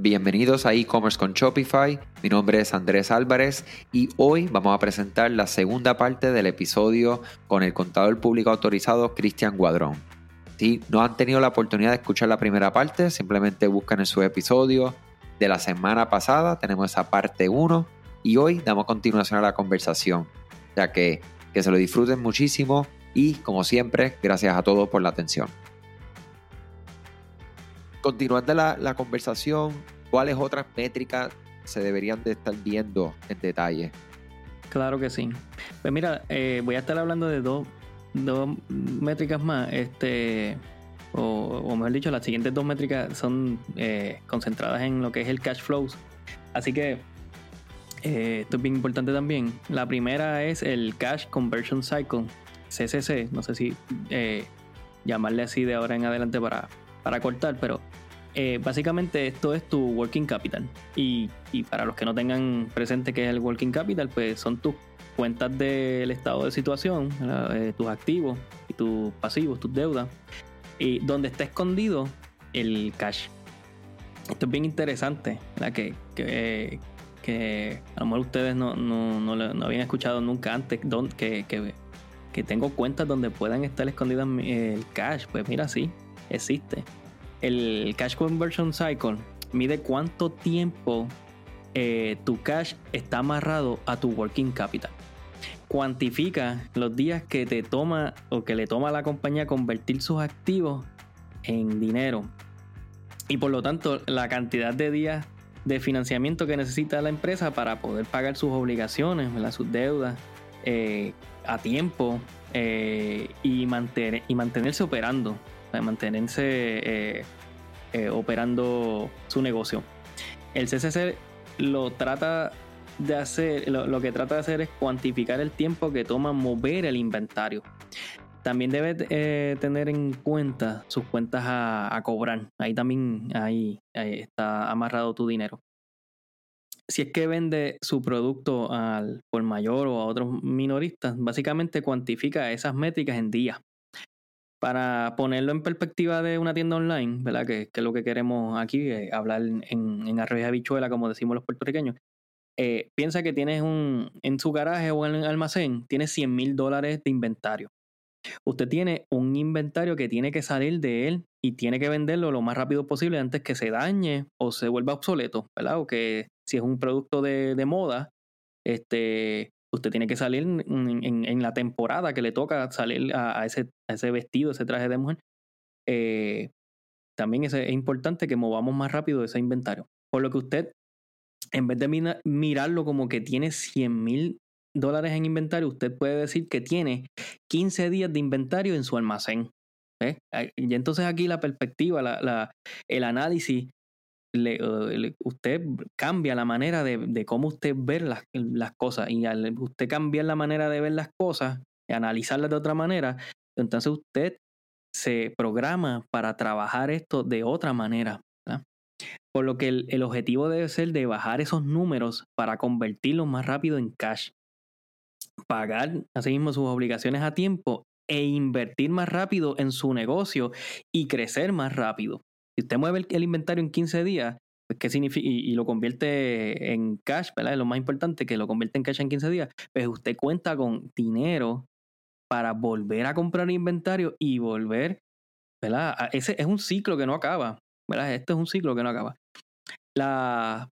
Bienvenidos a e-commerce con Shopify. Mi nombre es Andrés Álvarez y hoy vamos a presentar la segunda parte del episodio con el contador público autorizado Cristian Guadrón. Si no han tenido la oportunidad de escuchar la primera parte, simplemente buscan en su episodio de la semana pasada. Tenemos esa parte 1 y hoy damos continuación a la conversación. Ya que, que se lo disfruten muchísimo y como siempre, gracias a todos por la atención continuando la, la conversación, ¿cuáles otras métricas se deberían de estar viendo en detalle? Claro que sí. Pues mira, eh, voy a estar hablando de dos, dos métricas más. Este, o, mejor dicho, las siguientes dos métricas son eh, concentradas en lo que es el cash flows. Así que eh, esto es bien importante también. La primera es el Cash Conversion Cycle, CCC. No sé si llamarle así de ahora en adelante para, para cortar, pero eh, básicamente esto es tu working capital. Y, para los que no tengan presente qué es el working capital, pues son tus cuentas del estado de situación, eh, tus activos y tus pasivos, tus deudas, y donde está escondido el cash. Esto es bien interesante, Que, que, a lo mejor ustedes no, no, habían escuchado nunca antes que, que, tengo cuentas donde puedan estar escondidas el cash. Pues mira, sí, existe el Cash Conversion Cycle mide cuánto tiempo eh, tu cash está amarrado a tu working capital. Cuantifica los días que te toma o que le toma a la compañía convertir sus activos en dinero. Y por lo tanto, la cantidad de días de financiamiento que necesita la empresa para poder pagar sus obligaciones, sus deudas eh, a tiempo eh, y, mantener, y mantenerse operando de mantenerse eh, eh, operando su negocio. El CCC lo trata de hacer, lo, que trata de hacer es cuantificar el tiempo que toma mover el inventario. También debe eh, tener en cuenta sus cuentas a, cobrar. Ahí también ahí, está amarrado tu dinero si es que vende su producto al por mayor o a otros minoristas, básicamente cuantifica esas métricas en días para ponerlo en perspectiva de una tienda online, ¿verdad? Que, es lo que queremos aquí, eh, hablar en, en arroz habichuela, como decimos los puertorriqueños. Eh, piensa que tienes un, en su garaje o en el almacén, tienes 100 mil dólares de inventario. Usted tiene un inventario que tiene que salir de él y tiene que venderlo lo más rápido posible antes que se dañe o se vuelva obsoleto, ¿verdad? O que si es un producto de moda, este, usted tiene que salir en, la temporada que le toca salir a, ese, ese, vestido, ese traje de mujer. Eh, también es, importante que movamos más rápido ese inventario. Por lo que usted, en vez de mirarlo como que tiene 100 mil dólares en inventario, usted puede decir que tiene 15 días de inventario en su almacén. Y entonces aquí la perspectiva, el análisis usted cambia la manera de, cómo usted ve las, las, cosas y al usted cambiar la manera de ver las cosas y analizarlas de otra manera, entonces usted se programa para trabajar esto de otra manera. Por lo que el, el, objetivo debe ser de bajar esos números para convertirlos más rápido en cash, pagar asimismo sus obligaciones a tiempo e invertir más rápido en su negocio y crecer más rápido. Si usted mueve el, inventario en 15 días, pues, ¿qué significa? Y, lo convierte en cash, ¿verdad? Es lo más importante, que lo convierte en cash en 15 días. Pues usted cuenta con dinero para volver a comprar inventario y volver, ¿verdad? Ese es un ciclo que no acaba, ¿verdad? Este es un ciclo que no acaba. La,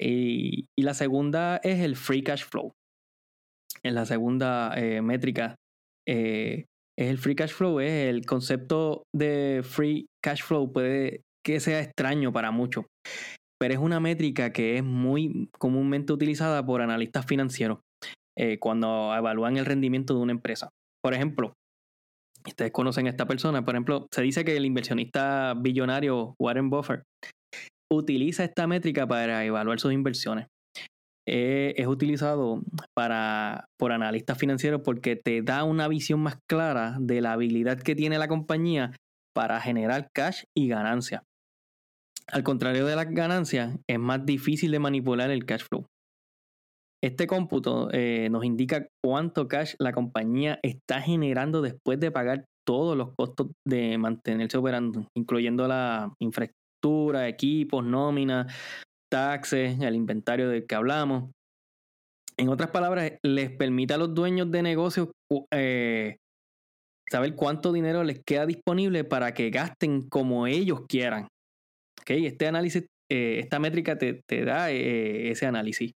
y, la segunda es el free cash flow. En la segunda eh, métrica eh, es el free cash flow, es el concepto de free cash flow puede que sea extraño para muchos, pero es una métrica que es muy comúnmente utilizada por analistas financieros eh, cuando evalúan el rendimiento de una empresa. Por ejemplo, ustedes conocen a esta persona, por ejemplo, se dice que el inversionista billonario Warren Buffett utiliza esta métrica para evaluar sus inversiones. Eh, es utilizado para, por analistas financieros porque te da una visión más clara de la habilidad que tiene la compañía para generar cash y ganancia. Al contrario de las ganancias, es más difícil de manipular el cash flow. Este cómputo eh, nos indica cuánto cash la compañía está generando después de pagar todos los costos de mantenerse operando, incluyendo la infraestructura, equipos, nóminas, taxes, el inventario del que hablamos. En otras palabras, les permite a los dueños de negocios eh, saber cuánto dinero les queda disponible para que gasten como ellos quieran. ¿Okay? Este análisis, eh, esta métrica te, da eh, ese análisis.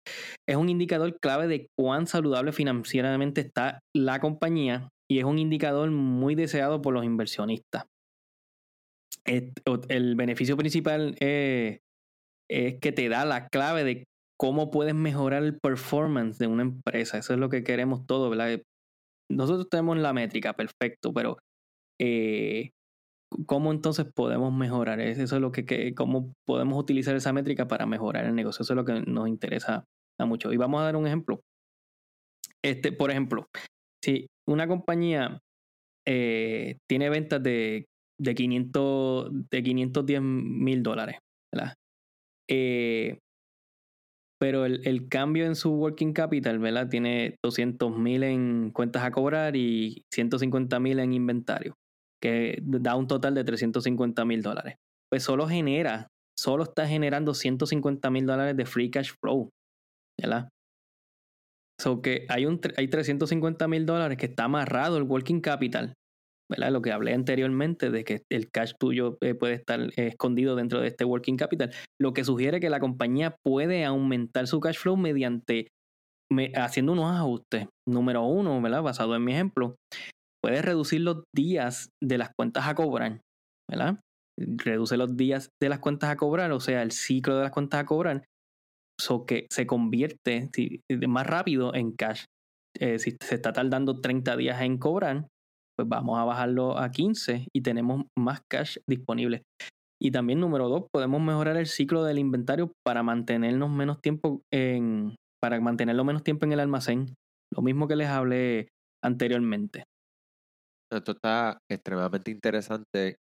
Es un indicador clave de cuán saludable financieramente está la compañía y es un indicador muy deseado por los inversionistas. El beneficio principal es que te da la clave de cómo puedes mejorar el performance de una empresa. Eso es lo que queremos todos, ¿verdad? Nosotros tenemos la métrica, perfecto, pero eh, ¿cómo entonces podemos mejorar? Eso es lo que, cómo podemos utilizar esa métrica para mejorar el negocio. Eso es lo que nos interesa a mucho. Y vamos a dar un ejemplo. Este, por ejemplo, si una compañía eh, tiene ventas de, de, 500, de 510 mil dólares, ¿verdad? Eh, pero el, cambio en su working capital, ¿verdad? Tiene 200 mil en cuentas a cobrar y 150 mil en inventario, que da un total de 350 mil dólares. Pues solo genera, solo está generando 150 mil dólares de free cash flow, ¿verdad? So que hay, un, hay 350 mil dólares que está amarrado el working capital lo que hablé anteriormente de que el cash tuyo eh, puede estar escondido dentro de este working capital, lo que sugiere que la compañía puede aumentar su cash flow mediante haciendo unos ajustes. Número uno, ¿verdad? Basado en mi ejemplo, puedes reducir los días de las cuentas a cobrar. Reduce los días de las cuentas a cobrar, o sea, el ciclo de las cuentas a cobrar, so que se convierte más rápido en cash. Eh, si se está tardando 30 días en cobrar, pues vamos a bajarlo a 15 y tenemos más cash disponible. Y también número dos, podemos mejorar el ciclo del inventario para mantenernos menos tiempo en, para mantenerlo menos tiempo en el almacén. Lo mismo que les hablé anteriormente. Esto está extremadamente interesante.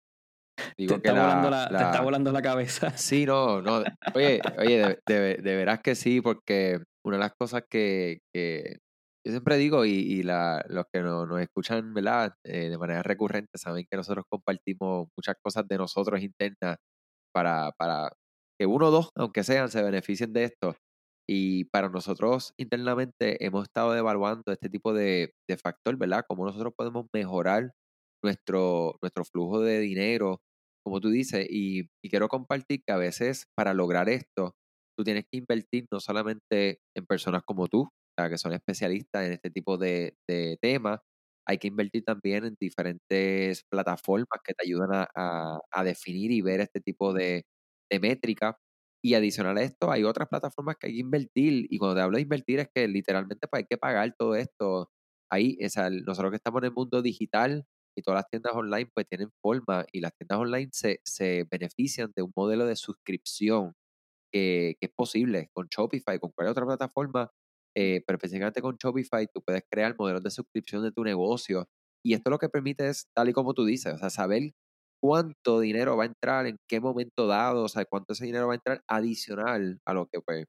Digo te, está volando la, te está volando la cabeza. Sí, no, no. Oye, oye de, de, veras que sí, porque una de las cosas que, que yo siempre digo, y, y la, los que nos escuchan ¿verdad? Eh, de manera recurrente saben que nosotros compartimos muchas cosas de nosotros internas para, para que uno o dos, aunque sean, se beneficien de esto. Y para nosotros internamente hemos estado evaluando este tipo de, de factor, ¿verdad? Cómo nosotros podemos mejorar nuestro, nuestro flujo de dinero, como tú dices, y, y quiero compartir que a veces para lograr esto, tú tienes que invertir no solamente en personas como tú, que son especialistas en este tipo de, temas. Hay que invertir también en diferentes plataformas que te ayudan a, definir y ver este tipo de, de métricas. Y adicional a esto, hay otras plataformas que hay que invertir. Y cuando te hablo de invertir es que literalmente pues, hay que pagar todo esto. Ahí, nosotros que estamos en el mundo digital y todas las tiendas online pues tienen forma y las tiendas online se, benefician de un modelo de suscripción que, es posible con Shopify, con cualquier otra plataforma. Eh, pero específicamente con Shopify tú puedes crear modelos de suscripción de tu negocio y esto lo que permite es, tal y como tú dices, o sea, saber cuánto dinero va a entrar, en qué momento dado, o sea, cuánto ese dinero va a entrar adicional a lo que pues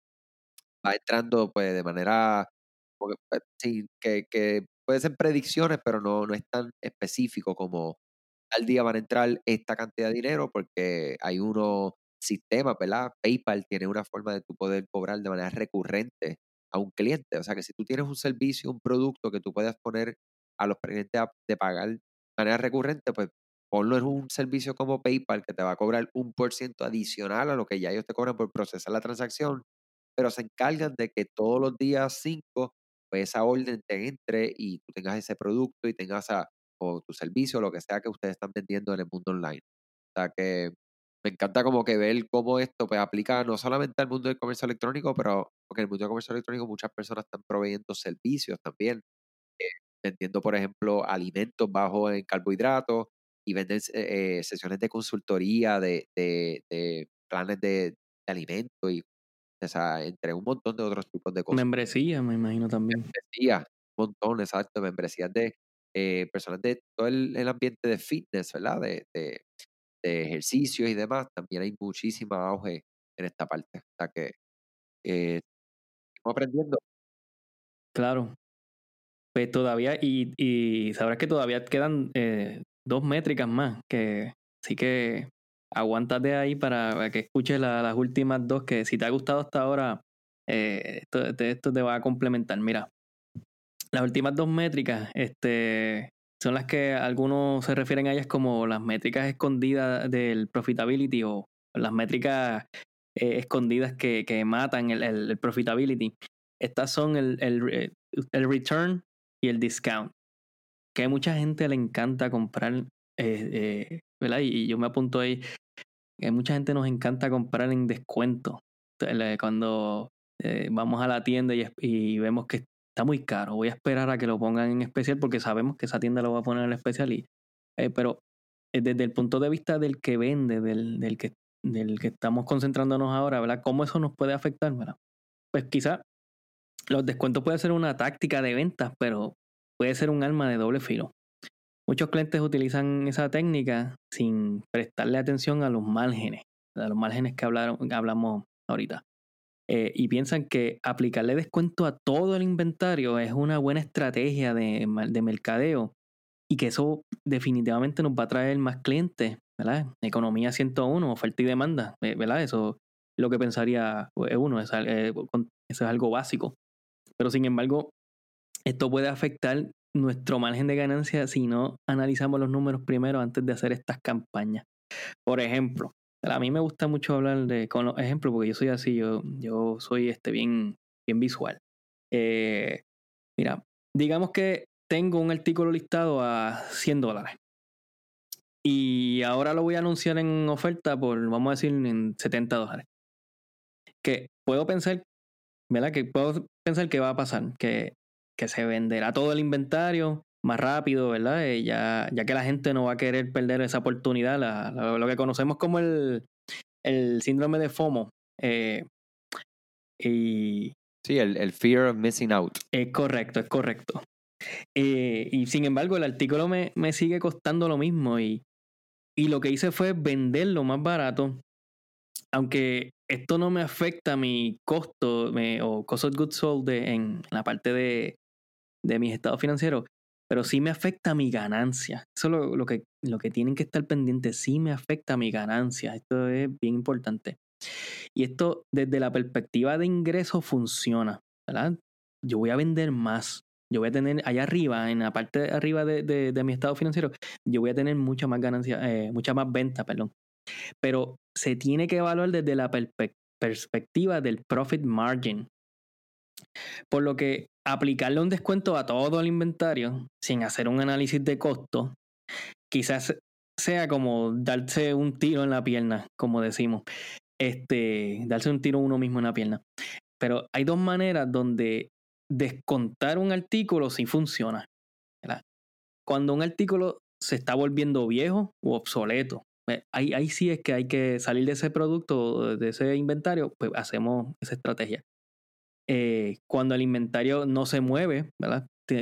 va entrando pues de manera, pues, sí, que, que puede ser predicciones, pero no, no es tan específico como al día van a entrar esta cantidad de dinero porque hay unos sistemas, ¿verdad? PayPal tiene una forma de tu poder cobrar de manera recurrente a un cliente. O sea que si tú tienes un servicio, un producto que tú puedas poner a los clientes de pagar de manera recurrente, pues ponlo en un servicio como PayPal que te va a cobrar un por ciento adicional a lo que ya ellos te cobran por procesar la transacción, pero se encargan de que todos los días 5 pues esa orden te entre y tú tengas ese producto y tengas a, o tu servicio lo que sea que ustedes están vendiendo en el mundo online. O sea que me encanta como que ver cómo esto pues aplica no solamente al mundo del comercio electrónico, pero porque en el mundo del comercio electrónico muchas personas están proveyendo servicios también, eh, vendiendo por ejemplo alimentos bajos en carbohidratos y venden eh, eh, sesiones de consultoría de, de, planes de, alimentos y o sea, entre un montón de otros tipos de cosas. Membresía, me imagino también. Membresía, un montón, exacto, membresías de personas de todo el, ambiente de fitness, ¿verdad? De, de ejercicios y demás, también hay muchísima auge en esta parte. O sea que eh, estamos aprendiendo. Claro. Pues todavía, y, sabrás que todavía quedan eh, dos métricas más, que sí que aguántate ahí para, que escuches las últimas dos que si te ha gustado hasta ahora, eh, esto, te va a complementar. Mira, las últimas dos métricas este, son las que algunos se refieren a ellas como las métricas escondidas del profitability o las métricas eh, escondidas que, matan el, profitability. Estas son el, el, el, return y el discount. Que a mucha gente le encanta comprar, eh, ¿verdad? Y, yo me apunto ahí, que mucha gente nos encanta comprar en descuento. Cuando eh, vamos a la tienda y, vemos que está muy caro, voy a esperar a que lo pongan en especial porque sabemos que esa tienda lo va a poner en especial. Y, eh, pero eh, desde el punto de vista del que vende, del, del, que, del que estamos concentrándonos ahora, ¿verdad? ¿Cómo eso nos puede afectar? Pues quizá los descuentos puede ser una táctica de ventas, pero puede ser un arma de doble filo. Muchos clientes utilizan esa técnica sin prestarle atención a los márgenes, a los márgenes que hablaron, hablamos ahorita. Eh, y piensan que aplicarle descuento a todo el inventario es una buena estrategia de, mercadeo y que eso definitivamente nos va a traer más clientes, ¿verdad? Economía 101, oferta y demanda, eh, ¿verdad? Eso es lo que pensaría eh, uno, eso es algo básico. Pero sin embargo, esto puede afectar nuestro margen de ganancia si no analizamos los números primero antes de hacer estas campañas. Por ejemplo, a mí me gusta mucho hablar de con los ejemplos porque yo soy así, yo, yo soy este bien, bien visual. Eh, mira, digamos que tengo un artículo listado a 100 dólares. Y ahora lo voy a anunciar en oferta por, vamos a decir, en 70 dólares. Que puedo pensar, ¿verdad? Que puedo pensar que va a pasar. Que, que se venderá todo el inventario más rápido, ¿verdad? Eh, ya, ya que la gente no va a querer perder esa oportunidad, lo que conocemos como el, síndrome de FOMO. Eh, y, sí, el, fear of missing out. Es correcto, es correcto. Eh, y sin embargo, el artículo me, sigue costando lo mismo y, y lo que hice fue venderlo más barato, aunque esto no me afecta mi costo o cost of goods sold en la parte de, de mis estados financieros, pero sí me afecta mi ganancia. Eso es lo, que, lo que tienen que estar pendientes, sí me afecta mi ganancia. Esto es bien importante. Y esto desde la perspectiva de ingreso funciona, ¿verdad? Yo voy a vender más. Yo voy a tener allá arriba, en la parte de arriba de, mi estado financiero, yo voy a tener mucha más ganancia, eh, mucha más venta, perdón. Pero se tiene que evaluar desde la perspectiva del profit margin. Por lo que aplicarle un descuento a todo el inventario sin hacer un análisis de costo, quizás sea como darse un tiro en la pierna, como decimos. Este, darse un tiro uno mismo en la pierna. Pero hay dos maneras donde descontar un artículo sí funciona. Cuando un artículo se está volviendo viejo o obsoleto, eh, ahí, ahí sí es que hay que salir de ese producto, de ese inventario, pues hacemos esa estrategia. Eh, cuando el inventario no se mueve,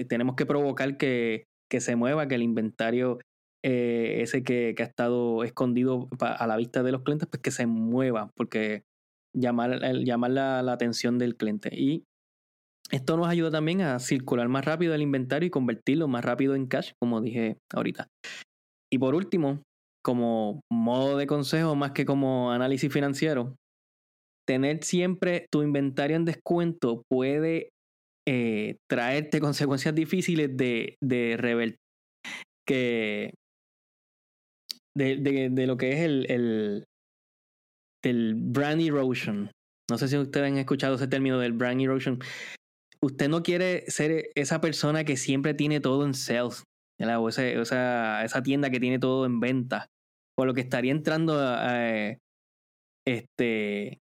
tenemos que provocar que, se mueva, que el inventario eh, ese que, ha estado escondido a la vista de los clientes, pues que se mueva, porque llamar, llamar la, la, atención del cliente. Y esto nos ayuda también a circular más rápido el inventario y convertirlo más rápido en cash, como dije ahorita. Y por último, como modo de consejo más que como análisis financiero, tener siempre tu inventario en descuento puede eh, traerte consecuencias difíciles de, de revertir que de, lo que es el, el del brand erosion. No sé si ustedes han escuchado ese término del brand erosion. Usted no quiere ser esa persona que siempre tiene todo en sales, o esa, esa, tienda que tiene todo en venta, por lo que estaría entrando a, este,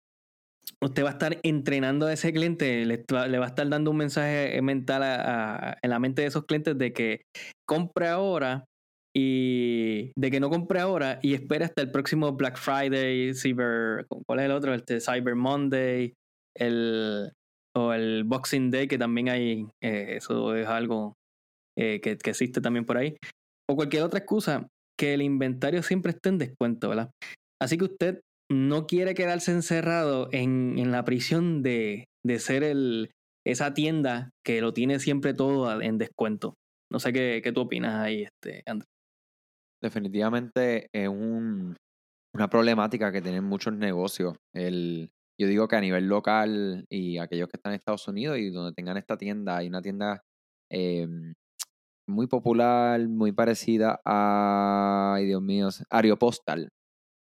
usted va a estar entrenando a ese cliente, le, va a estar dando un mensaje mental en la mente de esos clientes de que compre ahora y de que no compre ahora y espera hasta el próximo Black Friday, Cyber, ¿cuál es el otro? Este Cyber Monday, el o el Boxing Day que también hay, eh, eso es algo eh, que, que existe también por ahí, o cualquier otra excusa que el inventario siempre esté en descuento, ¿verdad? Así que usted no quiere quedarse encerrado en, la prisión de, ser el, esa tienda que lo tiene siempre todo en descuento. No sé qué, qué tú opinas ahí, este, Andrés. Definitivamente es un, una problemática que tienen muchos negocios. El, yo digo que a nivel local y aquellos que están en Estados Unidos y donde tengan esta tienda, hay una tienda em, muy popular, muy parecida a, ay Dios mío, Aeropostal.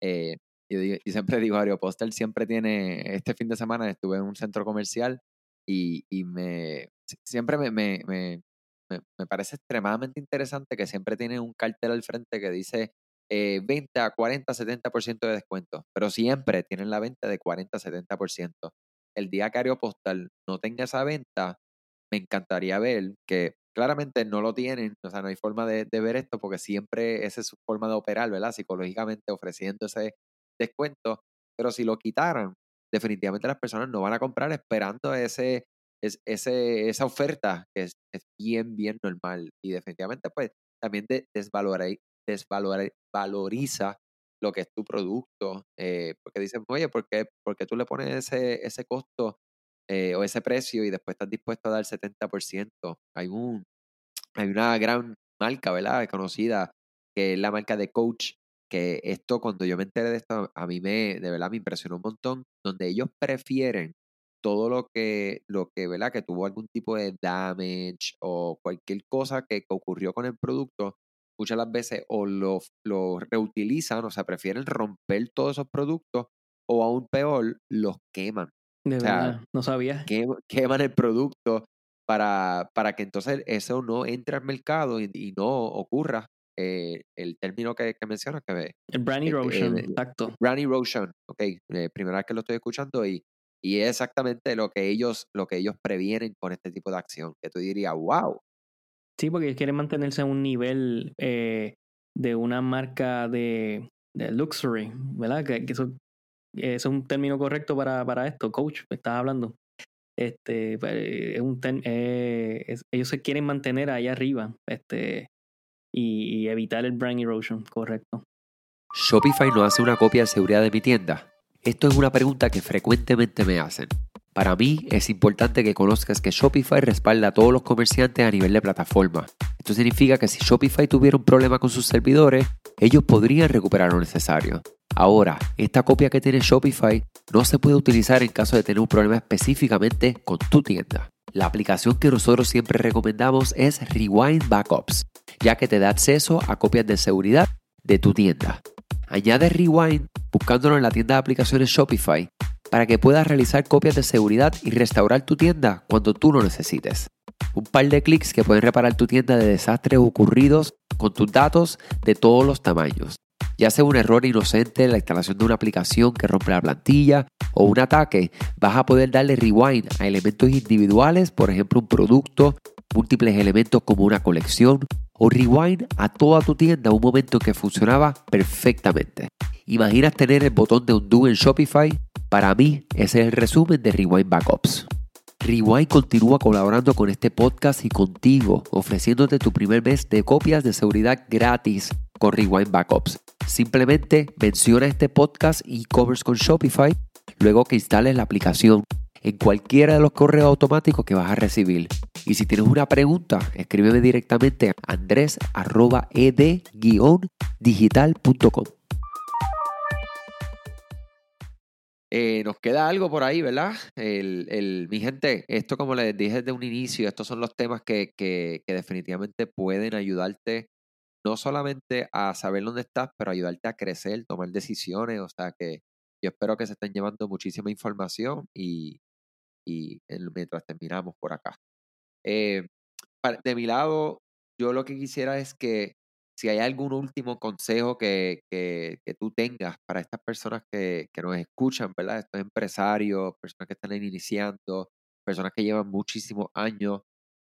Eh, yo, siempre digo, Aeropostal siempre tiene, este fin de semana estuve en un centro comercial y, y me, siempre me, me, me, me, parece extremadamente interesante que siempre tiene un cartel al frente que dice eh, 20 a 40, 70% de descuento, pero siempre tienen la venta de 40 a 70%. El día que Aeropostal no tenga esa venta, me encantaría ver que claramente no lo tienen, o sea, no hay forma de, ver esto porque siempre esa es su forma de operar, ¿verdad? Psicológicamente ofreciendo ese descuento, pero si lo quitaran, definitivamente las personas no van a comprar esperando ese, ese, esa oferta que es, bien, bien normal y definitivamente pues también desvaloriza lo que es tu producto, eh, porque dicen, oye, ¿por qué, tú le pones ese, ese costo eh, o ese precio y después estás dispuesto a dar 70%. Hay, un, hay una gran marca, ¿verdad? Conocida, que es la marca de Coach, que esto, cuando yo me enteré de esto, a mí me, de verdad, me impresionó un montón, donde ellos prefieren todo lo que, lo que, ¿verdad? Que tuvo algún tipo de damage o cualquier cosa que, ocurrió con el producto, muchas las veces o lo, lo reutilizan, o sea, prefieren romper todos esos productos o aún peor, los queman. De verdad, no sabía. queman el producto para, para que entonces eso no entre al mercado y, no ocurra eh, el término que, que mencionas. Que, el brand erosion, exacto. Brand erosion, ok, eh, primera vez que lo estoy escuchando y, y es exactamente lo que ellos lo que ellos previenen con este tipo de acción, que tú dirías, wow. Sí, porque ellos quieren mantenerse a un nivel eh, de una marca de, de luxury, ¿verdad? Que, que eso es un término correcto para, para esto, coach, estás hablando. Este, pues, es un eh, ellos se quieren mantener ahí arriba este, y, evitar el brand erosion, correcto. ¿Shopify no hace una copia de seguridad de mi tienda? Esto es una pregunta que frecuentemente me hacen. Para mí es importante que conozcas que Shopify respalda a todos los comerciantes a nivel de plataforma. Esto significa que si Shopify tuviera un problema con sus servidores, ellos podrían recuperar lo necesario. Ahora, esta copia que tiene Shopify no se puede utilizar en caso de tener un problema específicamente con tu tienda. La aplicación que nosotros siempre recomendamos es Rewind Backups, ya que te da acceso a copias de seguridad de tu tienda. Añade Rewind buscándolo en la tienda de aplicaciones Shopify para que puedas realizar copias de seguridad y restaurar tu tienda cuando tú lo necesites. Un par de clics que pueden reparar tu tienda de desastres ocurridos con tus datos de todos los tamaños ya sea un error inocente en la instalación de una aplicación que rompe la plantilla o un ataque, vas a poder darle rewind a elementos individuales, por ejemplo un producto, múltiples elementos como una colección, o rewind a toda tu tienda un momento que funcionaba perfectamente. ¿Imaginas tener el botón de undo en Shopify? Para mí, ese es el resumen de Rewind Backups. Rewind continúa colaborando con este podcast y contigo, ofreciéndote tu primer mes de copias de seguridad gratis con Rewind Backups. Simplemente menciona este podcast e-commerce con Shopify luego que instales la aplicación en cualquiera de los correos automáticos que vas a recibir. Y si tienes una pregunta, escríbeme directamente a andres.ed-digital.com. Eh, nos queda algo por ahí, ¿verdad? El, mi gente, esto como les dije desde un inicio, estos son los temas que, que definitivamente pueden ayudarte no solamente a saber dónde estás, pero ayudarte a crecer, tomar decisiones. O sea que yo espero que se estén llevando muchísima información y, mientras terminamos por acá. Eh, de mi lado, yo lo que quisiera es que si hay algún último consejo que, tú tengas para estas personas que, nos escuchan, ¿verdad? Estos empresarios, personas que están iniciando, personas que llevan muchísimos años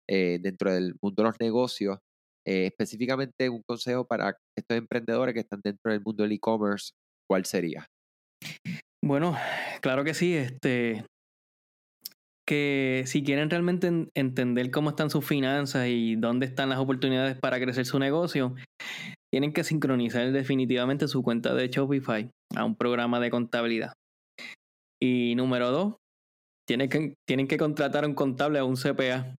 eh, dentro del mundo de los negocios, eh, específicamente un consejo para estos emprendedores que están dentro del mundo del e-commerce, ¿cuál sería? Bueno, claro que sí. Este, que si quieren realmente entender cómo están sus finanzas y dónde están las oportunidades para crecer su negocio, tienen que sincronizar definitivamente su cuenta de Shopify a un programa de contabilidad. Y número dos, tienen que, tienen que contratar a un contable o un CPA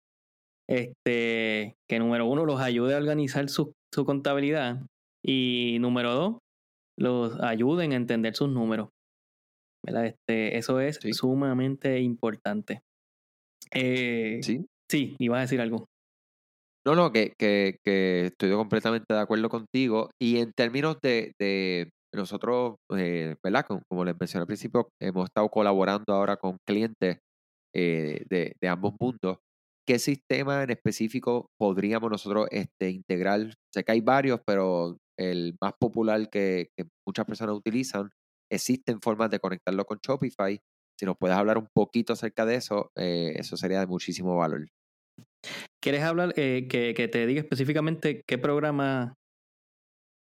este, que número uno los ayude a organizar su, contabilidad y número dos, los ayuden a entender sus números. ¿verdad? Este, eso es sumamente importante. Eh, sí. Sí, ibas a decir algo. No, no, que, que, que, estoy completamente de acuerdo contigo. Y en términos de, de nosotros, eh, ¿verdad? Como, les mencioné al principio, hemos estado colaborando ahora con clientes eh, de, de, ambos mundos. ¿Qué sistema en específico podríamos nosotros este, integrar? Sé que hay varios, pero el más popular que, que muchas personas utilizan, existen formas de conectarlo con Shopify. Si nos puedes hablar un poquito acerca de eso, eh, eso sería de muchísimo valor. ¿Quieres hablar, eh, que, que, te diga específicamente qué programa?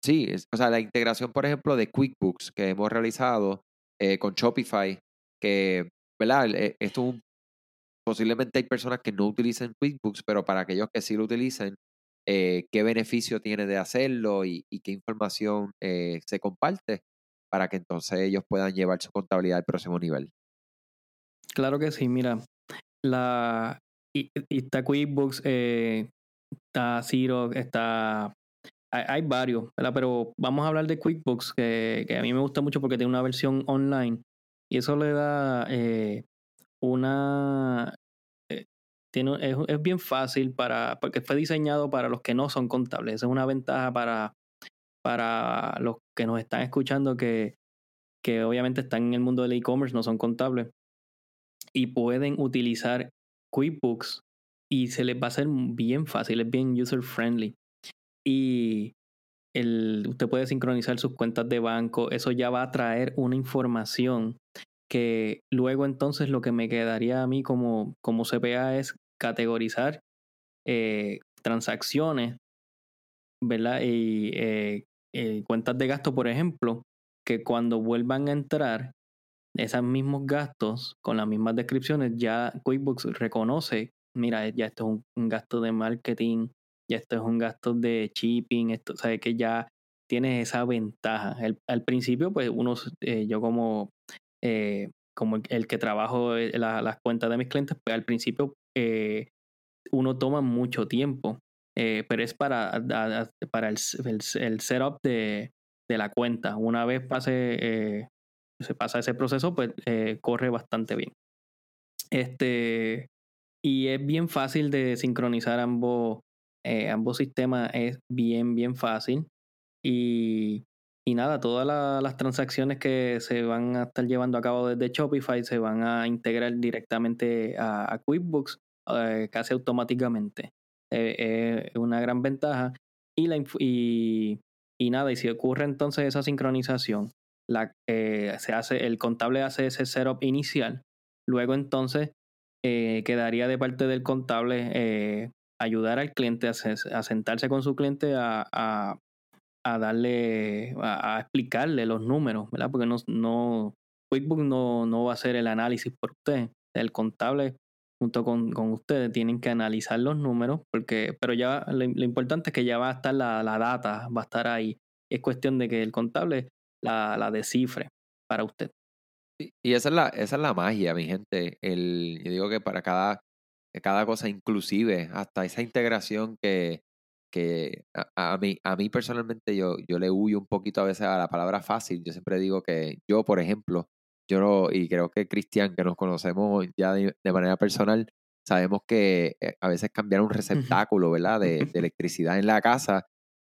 Sí, o sea, la integración, por ejemplo, de QuickBooks que hemos realizado eh, con Shopify, que, ¿verdad? Esto posiblemente hay personas que no utilicen QuickBooks, pero para aquellos que sí lo utilicen, qué beneficio tiene de hacerlo y, qué información se comparte para que entonces ellos puedan llevar su contabilidad al próximo nivel. Claro que sí, mira, la, y, está QuickBooks, eh, está Zero, está... Hay, varios, ¿verdad? Pero vamos a hablar de QuickBooks, que, a mí me gusta mucho porque tiene una versión online y eso le da eh, una... Tiene, es, bien fácil para... porque fue diseñado para los que no son contables. Esa es una ventaja para, para los que nos están escuchando que, que obviamente están en el mundo del e-commerce, no son contables y pueden utilizar QuickBooks y se les va a hacer bien fácil, es bien user friendly. Y el, usted puede sincronizar sus cuentas de banco, eso ya va a traer una información que luego entonces lo que me quedaría a mí como, como CPA es categorizar eh, transacciones, ¿verdad? Y eh, eh, cuentas de gasto, por ejemplo, que cuando vuelvan a entrar, esos mismos gastos con las mismas descripciones, ya QuickBooks reconoce, mira, ya esto es un, gasto de marketing, ya esto es un gasto de shipping, esto, sabe que ya tienes esa ventaja. al principio, pues uno, yo como, eh, como el, que trabajo eh, las cuentas de mis clientes, pues al principio uno toma mucho tiempo, pero es para, para el, el, setup de, de, la cuenta. Una vez pase se pasa ese proceso, pues eh, corre bastante bien. Este, y es bien fácil de sincronizar ambos, eh, ambos sistemas, es bien, bien fácil. Y, y nada, todas las transacciones que se van a estar llevando a cabo desde Shopify se van a integrar directamente a, QuickBooks eh, casi automáticamente. es una gran ventaja. Y, la, y, y nada, y si ocurre entonces esa sincronización la, eh, se hace, el contable hace ese setup inicial. Luego entonces eh, quedaría de parte del contable eh, ayudar al cliente a, sentarse con su cliente a, darle, a, explicarle los números, ¿verdad? Porque no, no QuickBooks no, no va a hacer el análisis por usted. El contable junto con, con, ustedes tienen que analizar los números, porque, pero ya lo, importante es que ya va a estar la, la, data, va a estar ahí. Es cuestión de que el contable la, la descifre para usted. Y esa es la, esa es la magia, mi gente. El, yo digo que para cada, cada cosa, inclusive hasta esa integración que, que a, mí, a mí personalmente yo, yo le huyo un poquito a veces a la palabra fácil. Yo siempre digo que yo, por ejemplo, yo y creo que Cristian, que nos conocemos ya de, manera personal, sabemos que eh, a veces cambiar un receptáculo, ¿verdad? De, de electricidad en la casa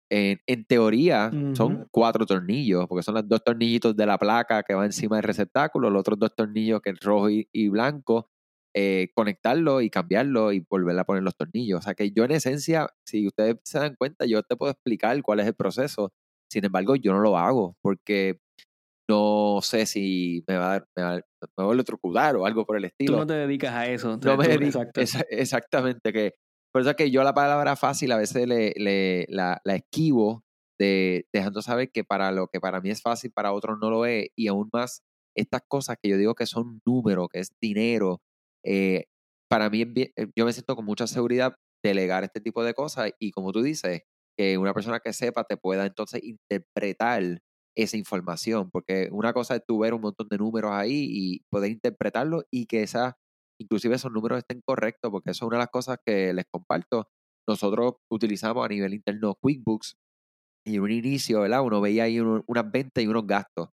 en, teoría son cuatro tornillos, porque son los dos tornillitos de la placa que va encima del receptáculo, los otros dos tornillos que es rojo y, blanco, eh, conectarlo y cambiarlo y volver a poner los tornillos. O sea que yo en esencia, si ustedes se dan cuenta, yo te puedo explicar cuál es el proceso. Sin embargo, yo no lo hago porque no sé si me va a, me va, me va a electrocutar o algo por el estilo. Tú no te dedicas a eso. No me dedico, exactamente, que por eso es que yo la palabra fácil a veces le, le la, la, esquivo, de, dejando saber que para lo que para mí es fácil, para otros no lo es. Y aún más, estas cosas que yo digo que son números, que es dinero, eh, para mí eh, yo me siento con mucha seguridad delegar este tipo de cosas. Y como tú dices, que una persona que sepa te pueda entonces interpretar esa información. Porque una cosa es tú ver un montón de números ahí y poder interpretarlo y que esa inclusive esos números estén correctos, porque eso es una de las cosas que les comparto. Nosotros utilizamos a nivel interno QuickBooks y en un inicio, ¿verdad? Uno veía ahí unas ventas y unos gastos.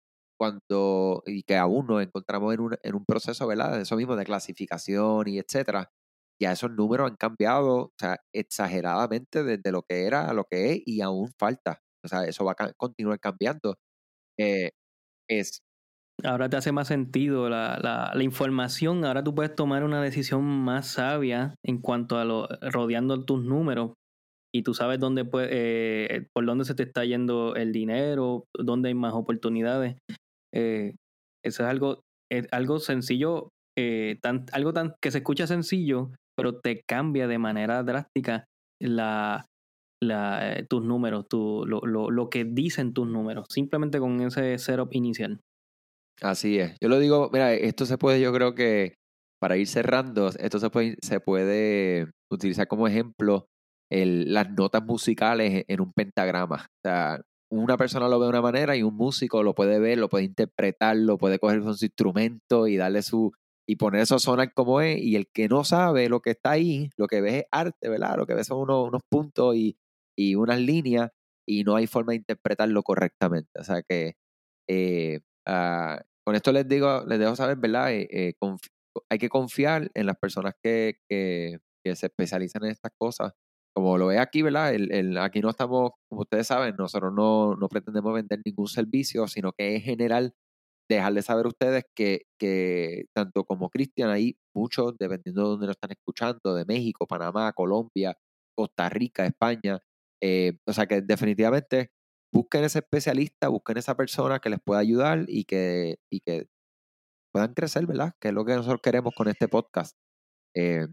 Cuando, y que aún nos encontramos en un, en un proceso, ¿verdad? De eso mismo, de clasificación y etcétera. Ya esos números han cambiado, o sea, exageradamente desde lo que era a lo que es y aún falta. O sea, eso va a continuar cambiando. Eh, es, Ahora te hace más sentido la, la, información. Ahora tú puedes tomar una decisión más sabia en cuanto a lo rodeando tus números. Y tú sabes dónde puede, eh, por dónde se te está yendo el dinero, dónde hay más oportunidades. Eh, eso es algo, es algo sencillo, eh, algo tan que se escucha sencillo, pero te cambia de manera drástica la, la, eh, tus números, tu, lo, lo, lo que dicen tus números, simplemente con ese setup inicial. Así es. Yo lo digo, mira, esto se puede, yo creo que para ir cerrando, esto se puede, se puede utilizar como ejemplo el, las notas musicales en un pentagrama. O sea, una persona lo ve de una manera y un músico lo puede ver, lo puede interpretar, lo puede coger con su instrumento y darle su y poner eso a como es. Y el que no sabe lo que está ahí, lo que ve es arte, ¿verdad? Lo que ve son unos, puntos y, y unas líneas y no hay forma de interpretarlo correctamente. O sea que eh, uh, con esto les digo, les dejo saber, ¿verdad? Eh, eh, hay que confiar en las personas que, que, que, se especializan en estas cosas. Como lo ve aquí, ¿verdad? El, el, aquí no estamos, como ustedes saben, nosotros no, no pretendemos vender ningún servicio, sino que es general dejarles saber a ustedes que, que tanto como Cristian, hay muchos, dependiendo de dónde nos están escuchando, de México, Panamá, Colombia, Costa Rica, España. Eh, o sea que definitivamente busquen ese especialista, busquen esa persona que les pueda ayudar y que, y que puedan crecer, ¿verdad? Que es lo que nosotros queremos con este podcast. Eh,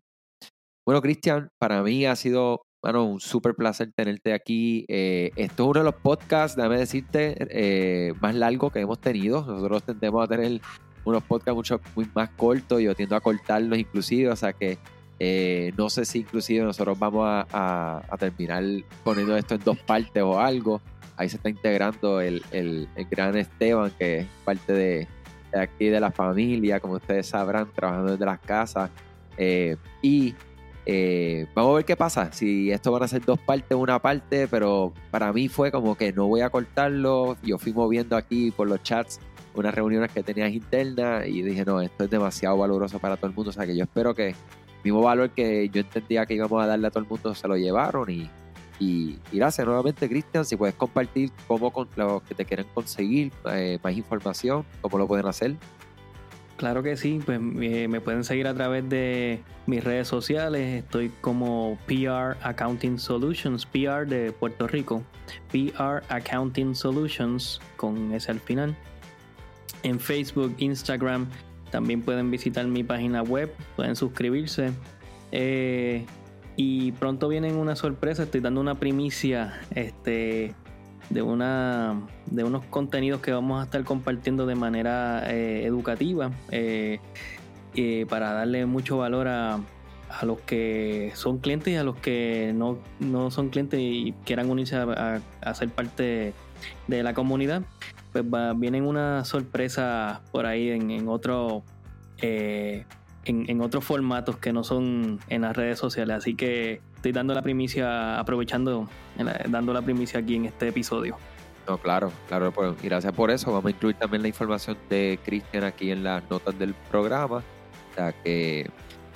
bueno, Cristian, para mí ha sido bueno, un súper placer tenerte aquí. Eh, esto es uno de los podcasts, déjame decirte, eh, más largos que hemos tenido. Nosotros tendemos a tener unos podcasts mucho muy más cortos. Yo tiendo a cortarlos inclusive, o sea que eh, no sé si inclusive nosotros vamos a, a, a, terminar poniendo esto en dos partes o algo ahí se está integrando el, el, el gran Esteban, que es parte de, de, aquí de la familia, como ustedes sabrán, trabajando desde las casas. Eh, y eh, vamos a ver qué pasa, si esto van a ser dos partes una parte, pero para mí fue como que no voy a cortarlo. Yo fui moviendo aquí por los chats unas reuniones que tenías internas y dije, no, esto es demasiado valoroso para todo el mundo. O sea que yo espero que el mismo valor que yo entendía que íbamos a darle a todo el mundo se lo llevaron y gracias nuevamente, Cristian. Si puedes compartir cómo con los que te quieren conseguir eh, más información, cómo lo pueden hacer. Claro que sí, pues eh, me pueden seguir a través de mis redes sociales. Estoy como PR Accounting Solutions, PR de Puerto Rico, PR Accounting Solutions con ese al final. En Facebook, Instagram, también pueden visitar mi página web, pueden suscribirse. Eh, y pronto vienen una sorpresa, estoy dando una primicia este, de, una, de unos contenidos que vamos a estar compartiendo de manera eh, educativa eh, eh, para darle mucho valor a, a, los que son clientes y a los que no, no son clientes y quieran unirse a, a, ser parte de la comunidad. Pues va, vienen una sorpresa por ahí en, en otro en, en, otros formatos que no son en las redes sociales. Así que estoy dando la primicia, aprovechando, dando la primicia aquí en este episodio. No, claro, claro, pues, gracias por eso. Vamos a incluir también la información de Cristian aquí en las notas del programa. O sea que,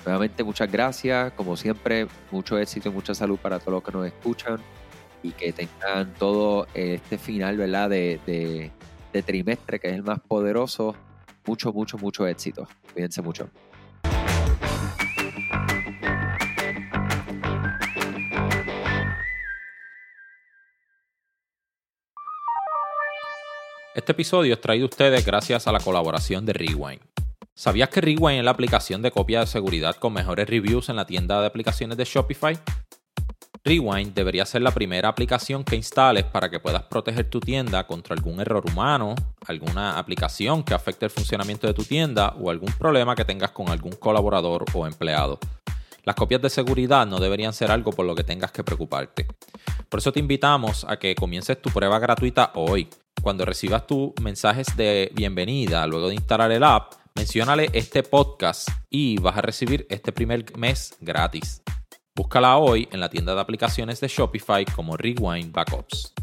nuevamente, muchas gracias. Como siempre, mucho éxito y mucha salud para todos los que nos escuchan y que tengan todo este final, ¿verdad? De, de, de trimestre, que es el más poderoso. Mucho, mucho, mucho éxito. Cuídense mucho. Este episodio es traído a ustedes gracias a la colaboración de Rewind. ¿Sabías que Rewind es la aplicación de copia de seguridad con mejores reviews en la tienda de aplicaciones de Shopify? Rewind debería ser la primera aplicación que instales para que puedas proteger tu tienda contra algún error humano, alguna aplicación que afecte el funcionamiento de tu tienda o algún problema que tengas con algún colaborador o empleado. Las copias de seguridad no deberían ser algo por lo que tengas que preocuparte. Por eso te invitamos a que comiences tu prueba gratuita hoy. Cuando recibas tus mensajes de bienvenida luego de instalar el app, menciónale este podcast y vas a recibir este primer mes gratis. Búscala hoy en la tienda de aplicaciones de Shopify como Rewind Backups.